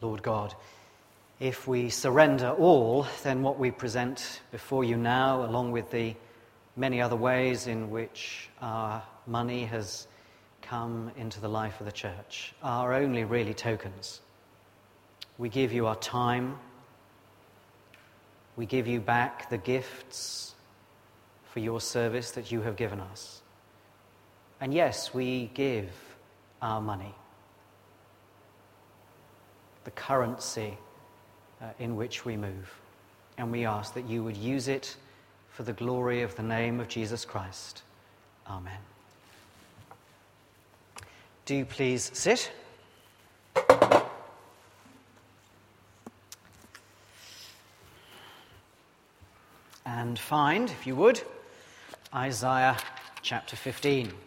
Lord God. If we surrender all, then what we present before you now, along with the many other ways in which our money has come into the life of the church, are only really tokens. We give you our time. We give you back the gifts for your service that you have given us. And yes, we give our money the currency uh, in which we move. And we ask that you would use it for the glory of the name of Jesus Christ. Amen. Do please sit. And find, if you would, Isaiah chapter 15.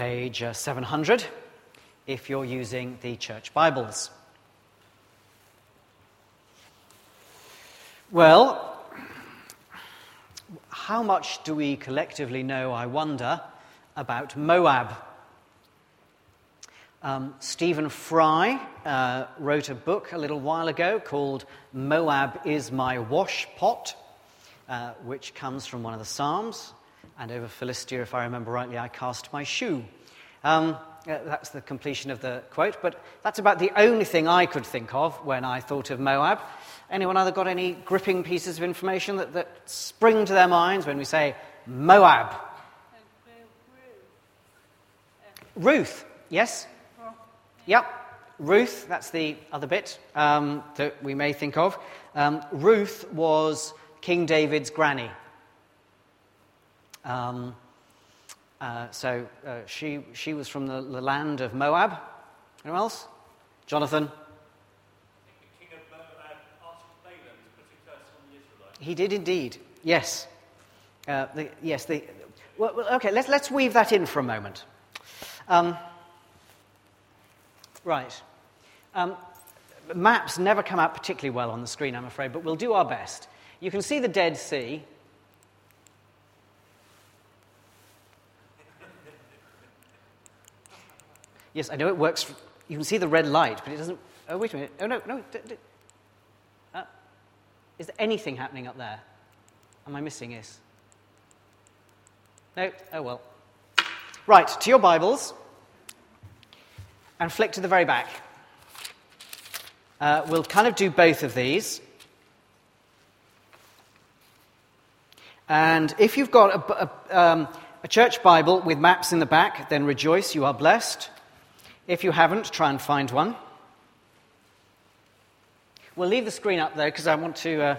Page uh, 700 if you're using the church Bibles. Well, how much do we collectively know, I wonder, about Moab? Um, Stephen Fry uh, wrote a book a little while ago called Moab is My Wash Pot, uh, which comes from one of the Psalms and over Philistia, if I remember rightly, I cast my shoe. Um, uh, that's the completion of the quote, but that's about the only thing I could think of when I thought of Moab. Anyone other got any gripping pieces of information that, that spring to their minds when we say Moab? Ruth, yes? Yep, Ruth, that's the other bit um, that we may think of. Um, Ruth was King David's granny. Um, uh, so uh, she, she was from the, the, land of Moab. Anyone else? Jonathan? He did indeed, yes. Uh, the, yes, the, well, okay, let's, let's weave that in for a moment. Um, right. Um, maps never come out particularly well on the screen, I'm afraid, but we'll do our best. You can see the Dead Sea. Yes, I know it works. You can see the red light, but it doesn't. Oh, wait a minute. Oh, no, no. D- d- uh, is there anything happening up there? Am I missing this? No? Oh, well. Right, to your Bibles and flick to the very back. Uh, we'll kind of do both of these. And if you've got a, a, um, a church Bible with maps in the back, then rejoice, you are blessed. If you haven't, try and find one. We'll leave the screen up there because I want to. Uh,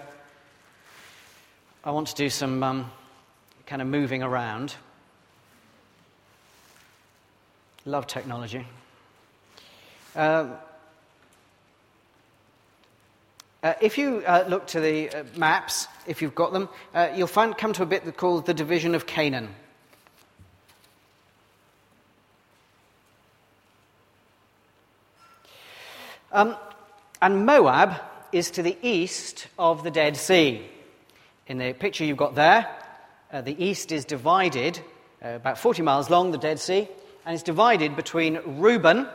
I want to do some um, kind of moving around. Love technology. Um, uh, if you uh, look to the uh, maps, if you've got them, uh, you'll find come to a bit called the division of Canaan. Um, and Moab is to the east of the Dead Sea. In the picture you've got there, uh, the east is divided, uh, about 40 miles long, the Dead Sea, and it's divided between Reuben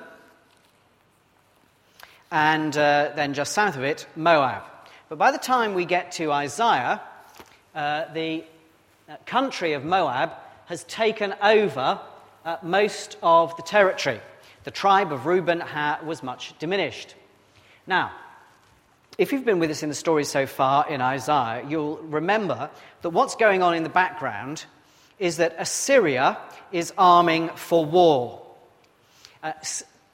and uh, then just south of it, Moab. But by the time we get to Isaiah, uh, the uh, country of Moab has taken over uh, most of the territory the tribe of Reuben was much diminished. Now, if you've been with us in the story so far in Isaiah, you'll remember that what's going on in the background is that Assyria is arming for war. Uh,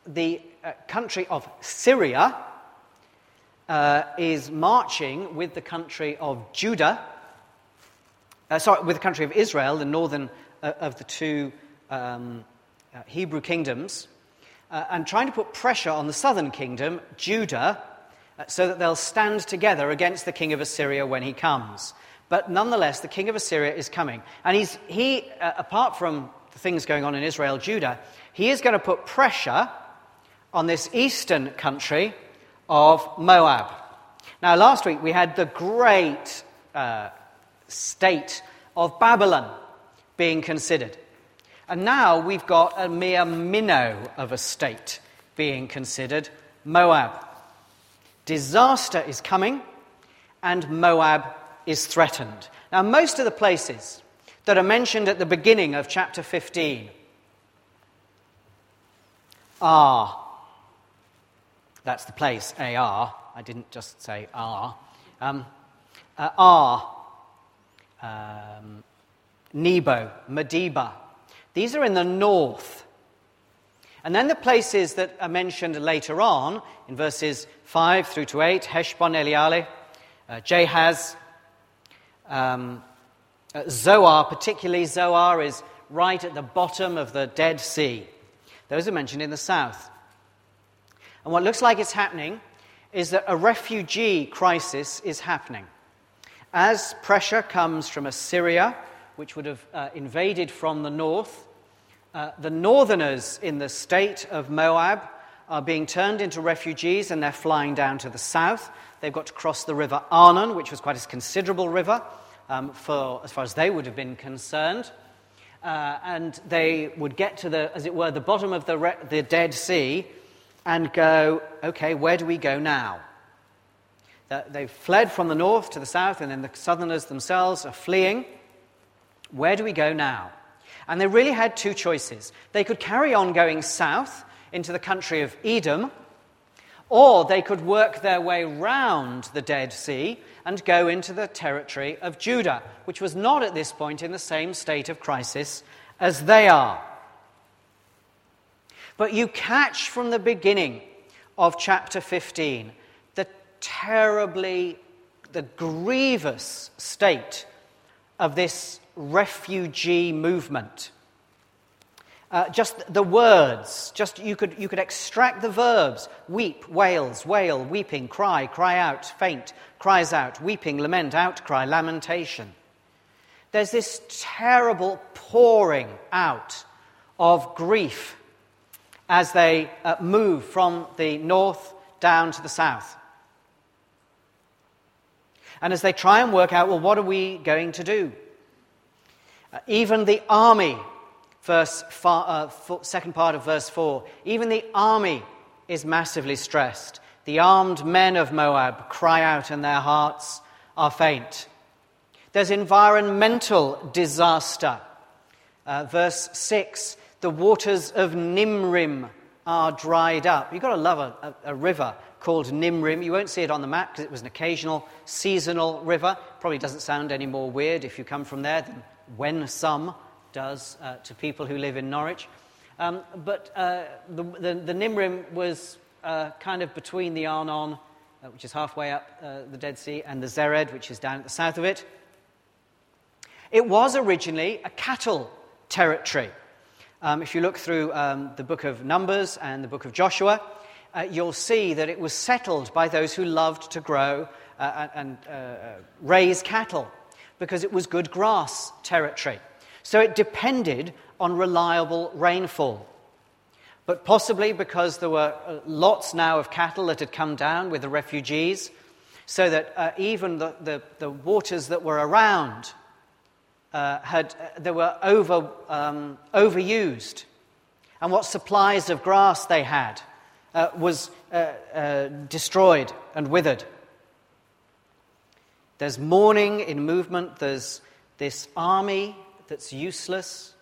the uh, country of Syria uh, is marching with the country of Judah, uh, sorry, with the country of Israel, the northern uh, of the two um, uh, Hebrew kingdoms uh, and trying to put pressure on the southern kingdom, Judah, uh, so that they'll stand together against the king of Assyria when he comes. But nonetheless, the king of Assyria is coming. And he's, he, uh, apart from the things going on in Israel, Judah, he is going to put pressure on this eastern country of Moab. Now, last week we had the great uh, state of Babylon being considered. And now we've got a mere minnow of a state being considered Moab. Disaster is coming, and Moab is threatened. Now, most of the places that are mentioned at the beginning of chapter 15 are, that's the place, AR, I didn't just say are, um, uh, are um, Nebo, Medeba. These are in the north. And then the places that are mentioned later on, in verses 5 through to 8, Heshbon, Elealeh, uh, Jahaz, um, uh, Zoar, particularly Zoar, is right at the bottom of the Dead Sea. Those are mentioned in the south. And what looks like it's happening is that a refugee crisis is happening. As pressure comes from Assyria, which would have uh, invaded from the north, uh, the northerners in the state of Moab are being turned into refugees and they're flying down to the south. They've got to cross the river Arnon, which was quite a considerable river um, for, as far as they would have been concerned. Uh, and they would get to the, as it were, the bottom of the, re- the Dead Sea and go, okay, where do we go now? They've fled from the north to the south, and then the southerners themselves are fleeing. Where do we go now? And they really had two choices. They could carry on going south into the country of Edom, or they could work their way round the Dead Sea and go into the territory of Judah, which was not at this point in the same state of crisis as they are. But you catch from the beginning of chapter 15 the terribly, the grievous state of this refugee movement. Uh, just the words, just you could, you could extract the verbs weep, wails, wail, weeping, cry, cry out, faint, cries out, weeping, lament, outcry, lamentation. There's this terrible pouring out of grief as they uh, move from the north down to the south. And as they try and work out, well, what are we going to do? Uh, even the army, verse far, uh, for, second part of verse 4, even the army is massively stressed. The armed men of Moab cry out, and their hearts are faint. There's environmental disaster. Uh, verse 6 the waters of Nimrim are dried up. You've got to love a, a, a river called Nimrim. You won't see it on the map because it was an occasional seasonal river. Probably doesn't sound any more weird if you come from there than when some does uh, to people who live in Norwich. Um, but uh, the, the, the, Nimrim was uh, kind of between the Arnon, uh, which is halfway up uh, the Dead Sea, and the Zered, which is down at the south of it. It was originally a cattle territory. Um, if you look through um, the book of Numbers and the book of Joshua, uh, you'll see that it was settled by those who loved to grow and raise cattle because it was good grass territory. So it depended on reliable rainfall. But possibly because there were uh, lots now of cattle that had come down with the refugees, so that uh, even the, the, the, waters that were around had, they were over, um, overused. And what supplies of grass they had uh, was uh, uh, destroyed and withered. There's mourning in movement, there's this army that's useless.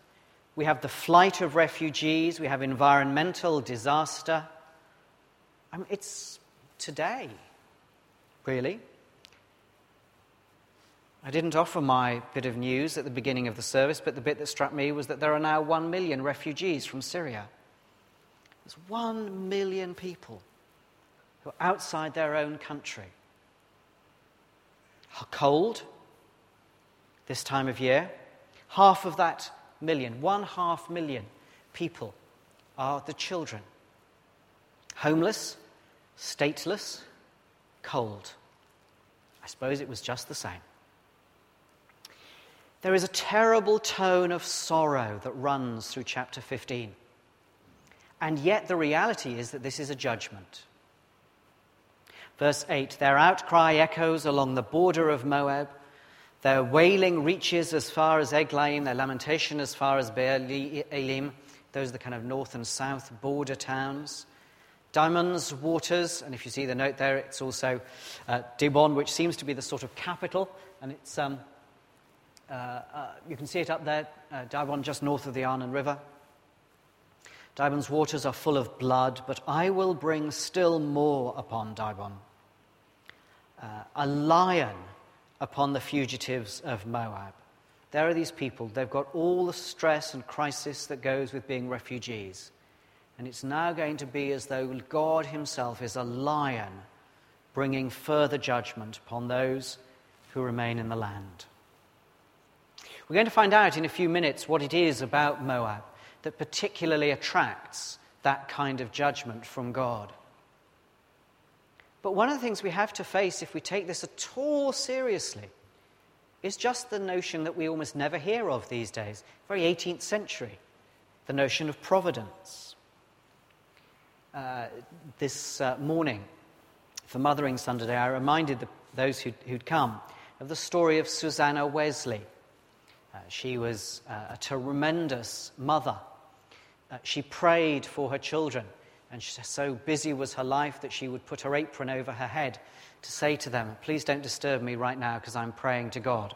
We have the flight of refugees, we have environmental disaster. I mean, it's today, really. I didn't offer my bit of news at the beginning of the service, but the bit that struck me was that there are now one million refugees from Syria. There's one million people who are outside their own country. Cold this time of year. Half of that million, one half million people are the children. Homeless, stateless, cold. I suppose it was just the same. There is a terrible tone of sorrow that runs through chapter 15. And yet, the reality is that this is a judgment. Verse 8 Their outcry echoes along the border of Moab. Their wailing reaches as far as Eglaim, their lamentation as far as Beer Elim. Those are the kind of north and south border towns. Dimon's waters, and if you see the note there, it's also uh, Dibon, which seems to be the sort of capital, and it's, um, uh, uh, you can see it up there, uh, Dibon just north of the Arnon River. Dibon's waters are full of blood, but I will bring still more upon Dibon. Uh, a lion upon the fugitives of Moab. There are these people, they've got all the stress and crisis that goes with being refugees. And it's now going to be as though God Himself is a lion bringing further judgment upon those who remain in the land. We're going to find out in a few minutes what it is about Moab that particularly attracts that kind of judgment from God. But one of the things we have to face if we take this at all seriously is just the notion that we almost never hear of these days, very 18th century, the notion of providence. Uh, this uh, morning for Mothering Sunday, I reminded the, those who'd, who'd, come of the story of Susanna Wesley. Uh, she was uh, a tremendous mother. Uh, she prayed for her children, and so busy was her life that she would put her apron over her head to say to them, Please don't disturb me right now because I'm praying to God.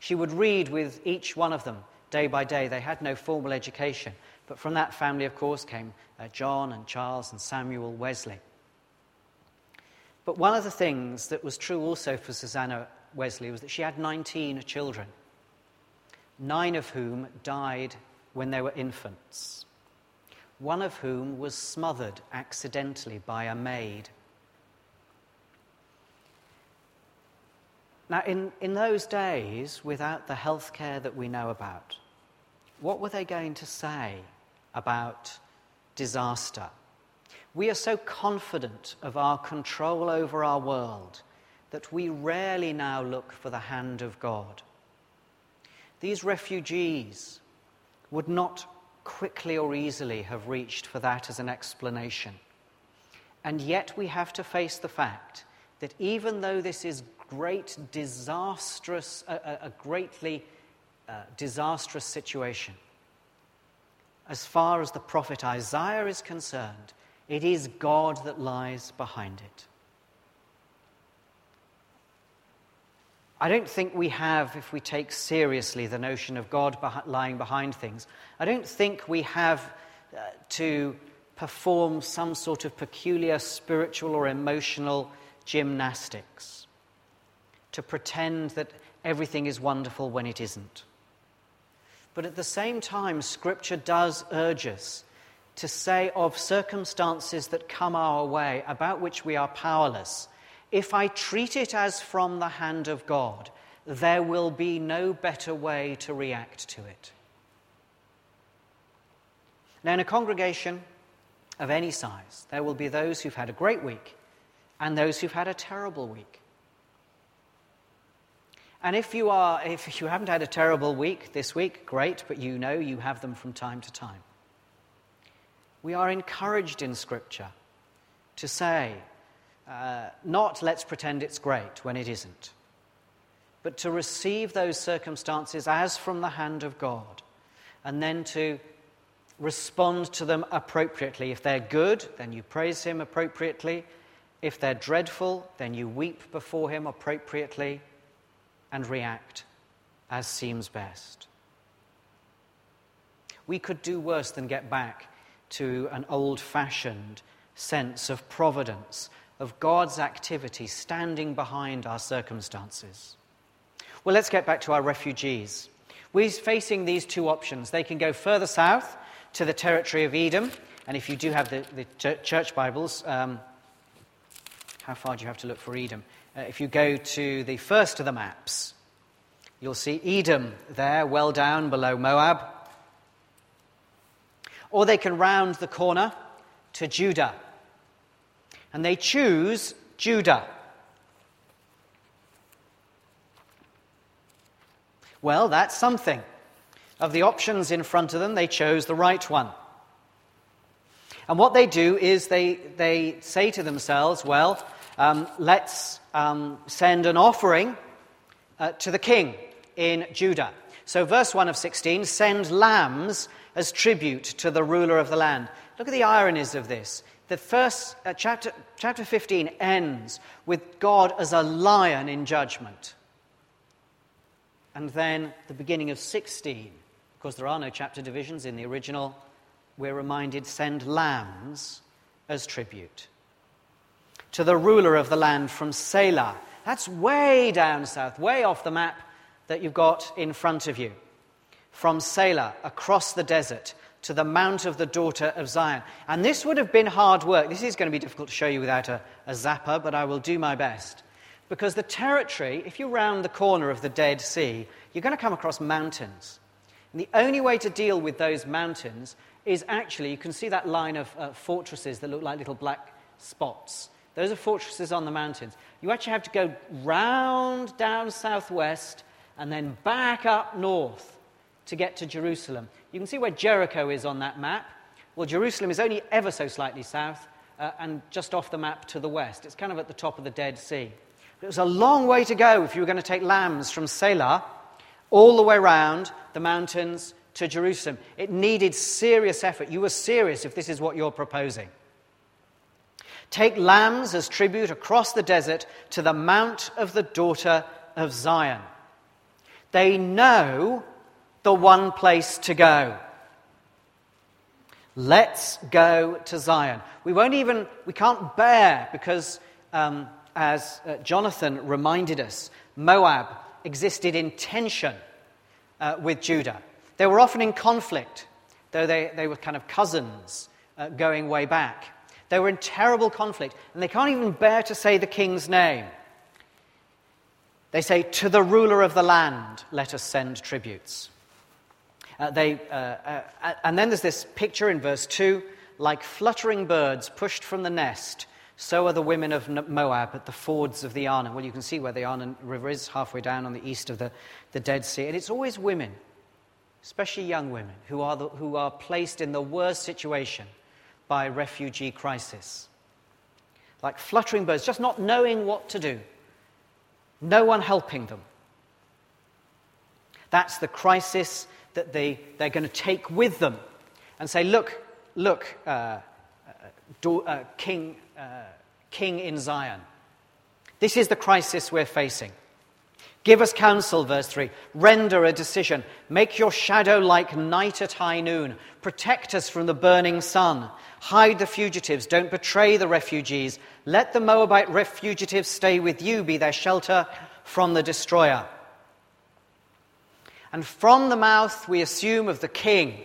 She would read with each one of them day by day. They had no formal education, but from that family, of course, came uh, John and Charles and Samuel Wesley. But one of the things that was true also for Susanna Wesley was that she had 19 children, nine of whom died when they were infants, one of whom was smothered accidentally by a maid. Now, in, in those days, without the health care that we know about, what were they going to say about disaster. We are so confident of our control over our world that we rarely now look for the hand of God. These refugees would not quickly or easily have reached for that as an explanation. And yet we have to face the fact that even though this is great disastrous, a, a greatly uh, disastrous situation, as far as the prophet Isaiah is concerned, it is God that lies behind it. I don't think we have, if we take seriously the notion of God lying behind things, I don't think we have uh, to perform some sort of peculiar spiritual or emotional gymnastics to pretend that everything is wonderful when it isn't. But at the same time, Scripture does urge us to say of circumstances that come our way about which we are powerless, if I treat it as from the hand of God, there will be no better way to react to it. Now, in a congregation of any size, there will be those who've had a great week and those who've had a terrible week. And if you, are, if you haven't had a terrible week this week, great, but you know you have them from time to time. We are encouraged in Scripture to say, uh, not let's pretend it's great when it isn't, but to receive those circumstances as from the hand of God, and then to respond to them appropriately. If they're good, then you praise Him appropriately. If they're dreadful, then you weep before Him appropriately and react as seems best. We could do worse than get back to an old fashioned sense of providence, of God's activity standing behind our circumstances. Well, let's get back to our refugees. We're facing these two options. They can go further south to the territory of Edom, and if you do have the, the church Bibles, um, how far do you have to look for Edom? Uh, if you go to the first of the maps, you'll see Edom there, well down below Moab. Or they can round the corner to Judah. And they choose Judah. Well, that's something. Of the options in front of them, they chose the right one. And what they do is they, they say to themselves, well, um, let's um, send an offering uh, to the king in Judah. So, verse 1 of 16 send lambs as tribute to the ruler of the land. Look at the ironies of this. The first uh, chapter, chapter 15 ends with God as a lion in judgment. And then the beginning of 16, because there are no chapter divisions in the original, we're reminded send lambs as tribute. To the ruler of the land from Selah. That's way down south, way off the map that you've got in front of you. From Selah, across the desert, to the mount of the daughter of Zion. And this would have been hard work. This is going to be difficult to show you without a, a zapper, but I will do my best. Because the territory, if you round the corner of the Dead Sea, you're going to come across mountains. And the only way to deal with those mountains is actually, you can see that line of uh, fortresses that look like little black spots. Those are fortresses on the mountains. You actually have to go round down southwest and then back up north to get to Jerusalem. You can see where Jericho is on that map. Well, Jerusalem is only ever so slightly south uh, and just off the map to the west. It's kind of at the top of the Dead Sea. But it was a long way to go if you were going to take lambs from Selah all the way around the mountains to Jerusalem. It needed serious effort. You were serious if this is what you're proposing. Take lambs as tribute across the desert to the mount of the daughter of Zion. They know the one place to go. Let's go to Zion. We won't even, we can't bear because, um, as uh, Jonathan reminded us, Moab existed in tension uh, with Judah. They were often in conflict, though they, they were kind of cousins uh, going way back. They were in terrible conflict, and they can't even bear to say the king's name. They say, To the ruler of the land, let us send tributes. Uh, they, uh, uh, and then there's this picture in verse 2 like fluttering birds pushed from the nest, so are the women of Moab at the fords of the Arnon. Well, you can see where the Arnon River is, halfway down on the east of the, the Dead Sea. And it's always women, especially young women, who are, the, who are placed in the worst situation by refugee crisis. Like fluttering birds, just not knowing what to do, no one helping them. That's the crisis that they, they're going to take with them and say, Look, look, uh, uh, do, uh, King, uh, King in Zion. This is the crisis we're facing. Give us counsel, verse 3. Render a decision. Make your shadow like night at high noon. Protect us from the burning sun. Hide the fugitives. Don't betray the refugees. Let the Moabite fugitives stay with you, be their shelter from the destroyer. And from the mouth, we assume, of the king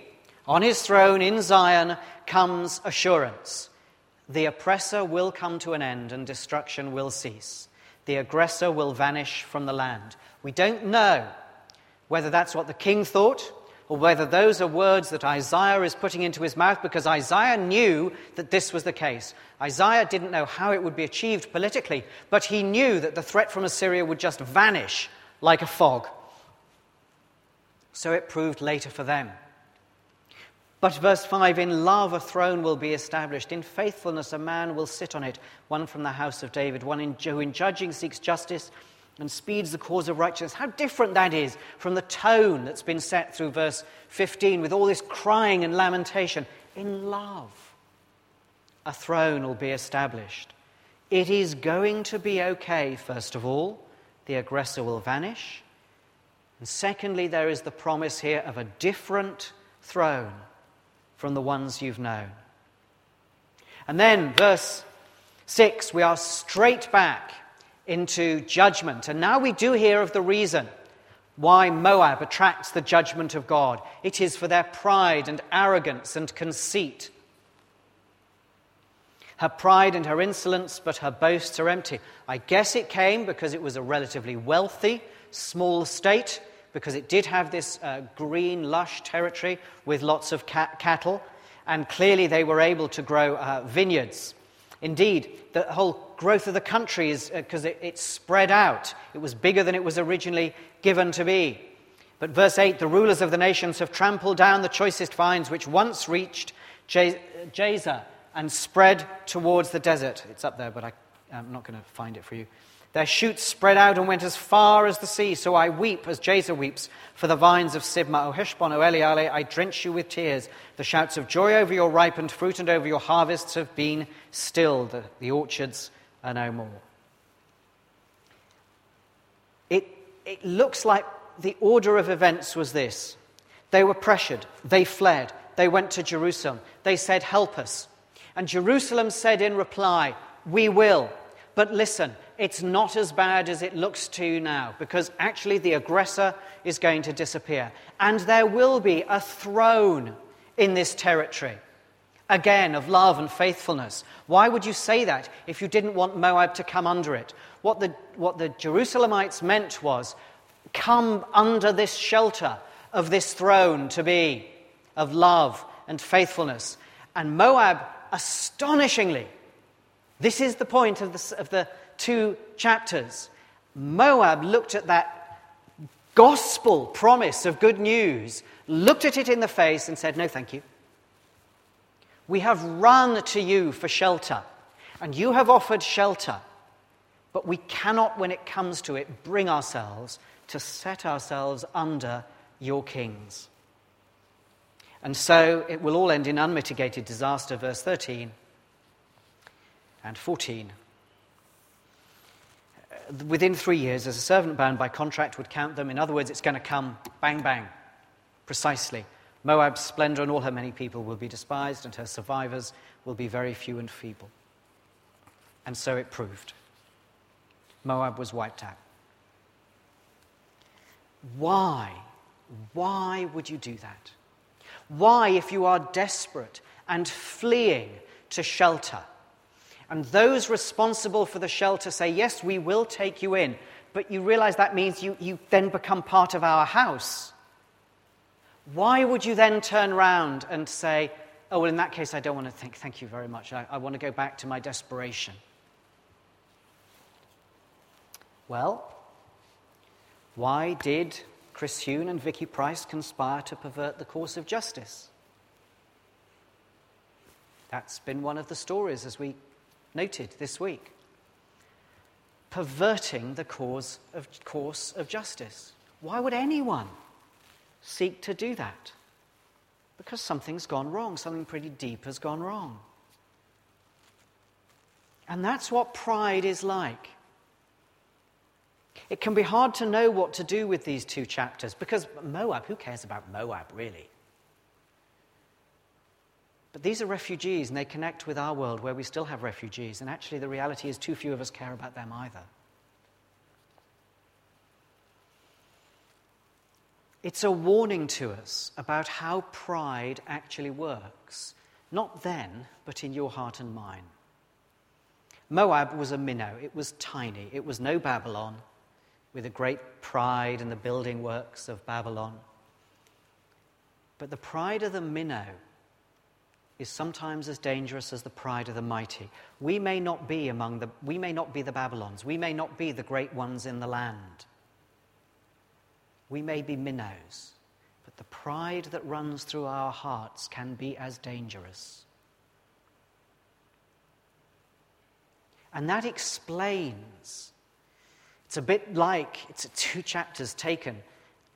on his throne in Zion comes assurance. The oppressor will come to an end and destruction will cease. The aggressor will vanish from the land. We don't know whether that's what the king thought or whether those are words that Isaiah is putting into his mouth because Isaiah knew that this was the case. Isaiah didn't know how it would be achieved politically, but he knew that the threat from Assyria would just vanish like a fog. So it proved later for them. But verse 5 In love a throne will be established, in faithfulness a man will sit on it, one from the house of David, one in, who in judging seeks justice and speeds the cause of righteousness. How different that is from the tone that's been set through verse 15 with all this crying and lamentation. In love, a throne will be established. It is going to be okay, first of all. The aggressor will vanish. And secondly, there is the promise here of a different throne from the ones you've known. And then, verse 6, we are straight back into judgment. And now we do hear of the reason why Moab attracts the judgment of God. It is for their pride and arrogance and conceit. Her pride and her insolence, but her boasts are empty. I guess it came because it was a relatively wealthy, small state because it did have this uh, green, lush territory with lots of cattle, and clearly they were able to grow uh, vineyards. Indeed, the whole growth of the country is because uh, it, it spread out. It was bigger than it was originally given to be. But verse 8 the rulers of the nations have trampled down the choicest vines which once reached Jazer and spread towards the desert. It's up there, but I, am not going to find it for you. Their shoots spread out and went as far as the sea. So I weep as Jazer weeps for the vines of Sibmah. O Heshbon, O Elealeh, I drench you with tears. The shouts of joy over your ripened fruit and over your harvests have been stilled. The orchards are no more. It, it looks like the order of events was this they were pressured, they fled, they went to Jerusalem, they said, Help us. And Jerusalem said in reply, We will. But listen, it's not as bad as it looks to you now, because actually the aggressor is going to disappear. And there will be a throne in this territory, again, of love and faithfulness. Why would you say that if you didn't want Moab to come under it? What the, what the Jerusalemites meant was come under this shelter of this throne to be, of love and faithfulness. And Moab, astonishingly, this is the point of the, of the two chapters. Moab looked at that gospel promise of good news, looked at it in the face, and said, No, thank you. We have run to you for shelter, and you have offered shelter, but we cannot, when it comes to it, bring ourselves to set ourselves under your kings. And so it will all end in unmitigated disaster, verse 13 and 14 within three years, as a servant bound by contract would count them. In other words, it's going to come bang, bang, precisely. Moab's splendor and all her many people will be despised, and her survivors will be very few and feeble. And so it proved. Moab was wiped out. Why? Why would you do that? Why, if you are desperate and fleeing to shelter, and those responsible for the shelter say, Yes, we will take you in. But you realize that means you, you then become part of our house. Why would you then turn around and say, Oh, well, in that case, I don't want to think, thank you very much. I, I want to go back to my desperation. Well, why did Chris Huhne and Vicky Price conspire to pervert the course of justice? That's been one of the stories as we noted this week. Perverting the cause of, course of justice. Why would anyone seek to do that? Because something's gone wrong, something pretty deep has gone wrong. And that's what pride is like. It can be hard to know what to do with these two chapters because Moab, who cares about Moab really? But these are refugees, and they connect with our world where we still have refugees. And actually, the reality is, too few of us care about them either. It's a warning to us about how pride actually works, not then, but in your heart and mine. Moab was a minnow, it was tiny, it was no Babylon, with a great pride in the building works of Babylon. But the pride of the minnow is sometimes as dangerous as the pride of the mighty. We may not be among the we may not be the Babylons. We may not be the great ones in the land. We may be minnows, but the pride that runs through our hearts can be as dangerous. And that explains. It's a bit like it's two chapters taken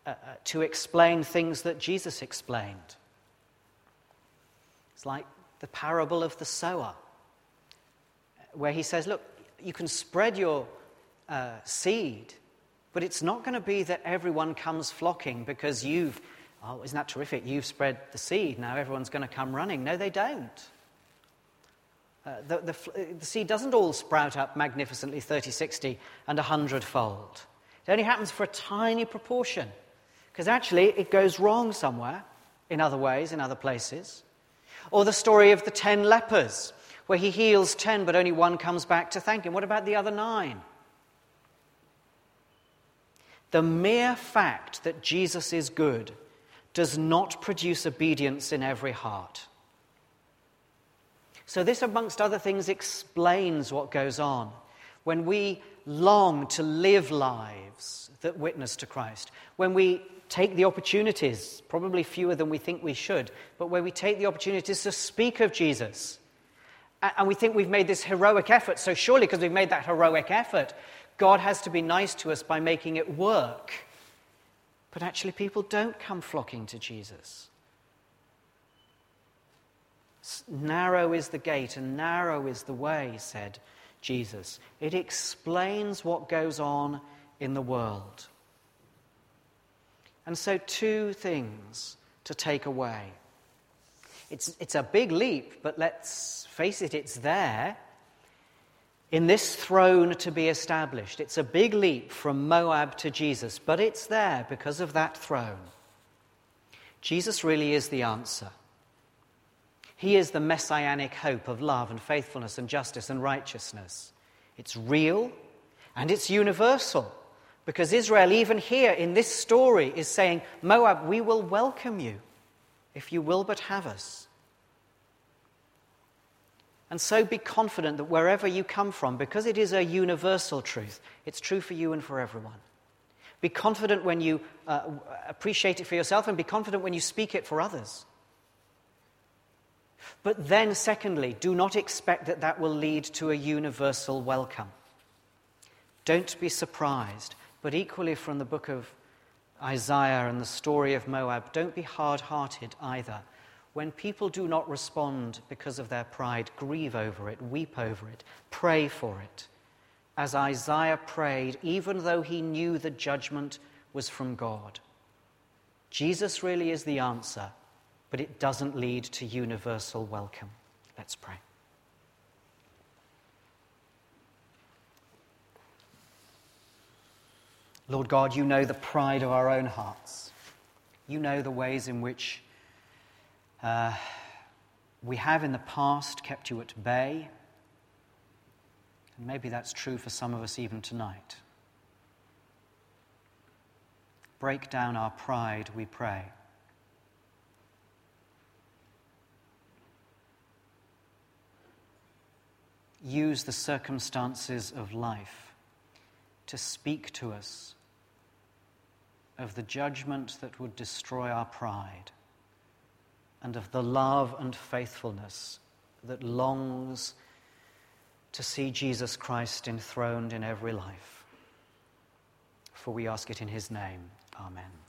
uh, uh, to explain things that Jesus explained. It's like the parable of the sower, where he says, Look, you can spread your uh, seed, but it's not going to be that everyone comes flocking because you've, oh, isn't that terrific? You've spread the seed, now everyone's going to come running. No, they don't. Uh, the, the, the seed doesn't all sprout up magnificently 30, 60, and 100 fold. It only happens for a tiny proportion because actually it goes wrong somewhere in other ways, in other places. Or the story of the ten lepers, where he heals ten, but only one comes back to thank him. What about the other nine? The mere fact that Jesus is good does not produce obedience in every heart. So, this, amongst other things, explains what goes on when we long to live lives that witness to Christ, when we take the opportunities, probably fewer than we think we should, but where we take the opportunities to speak of Jesus. And we think we've made this heroic effort, so surely because we've made that heroic effort, God has to be nice to us by making it work. But actually, people don't come flocking to Jesus. Narrow is the gate and narrow is the way, said Jesus. It explains what goes on in the world. And so, two things to take away. It's, it's a big leap, but let's face it, it's there in this throne to be established. It's a big leap from Moab to Jesus, but it's there because of that throne. Jesus really is the answer. He is the messianic hope of love and faithfulness and justice and righteousness. It's real and it's universal because Israel, even here in this story, is saying, Moab, we will welcome you if you will but have us. And so be confident that wherever you come from, because it is a universal truth, it's true for you and for everyone. Be confident when you uh, appreciate it for yourself, and be confident when you speak it for others. But then, secondly, do not expect that that will lead to a universal welcome. Don't be surprised, but equally from the book of Isaiah and the story of Moab, don't be hard hearted either. When people do not respond because of their pride, grieve over it, weep over it, pray for it. As Isaiah prayed, even though he knew the judgment was from God. Jesus really is the answer but it doesn't lead to universal welcome. Let's pray. Lord God, you know the pride of our own hearts. You know the ways in which uh, we have in the past kept you at bay. And maybe that's true for some of us even tonight. Break down our pride, we pray. use the circumstances of life to speak to us of the judgment that would destroy our pride and of the love and faithfulness that longs to see Jesus Christ enthroned in every life. For we ask it in his name. Amen.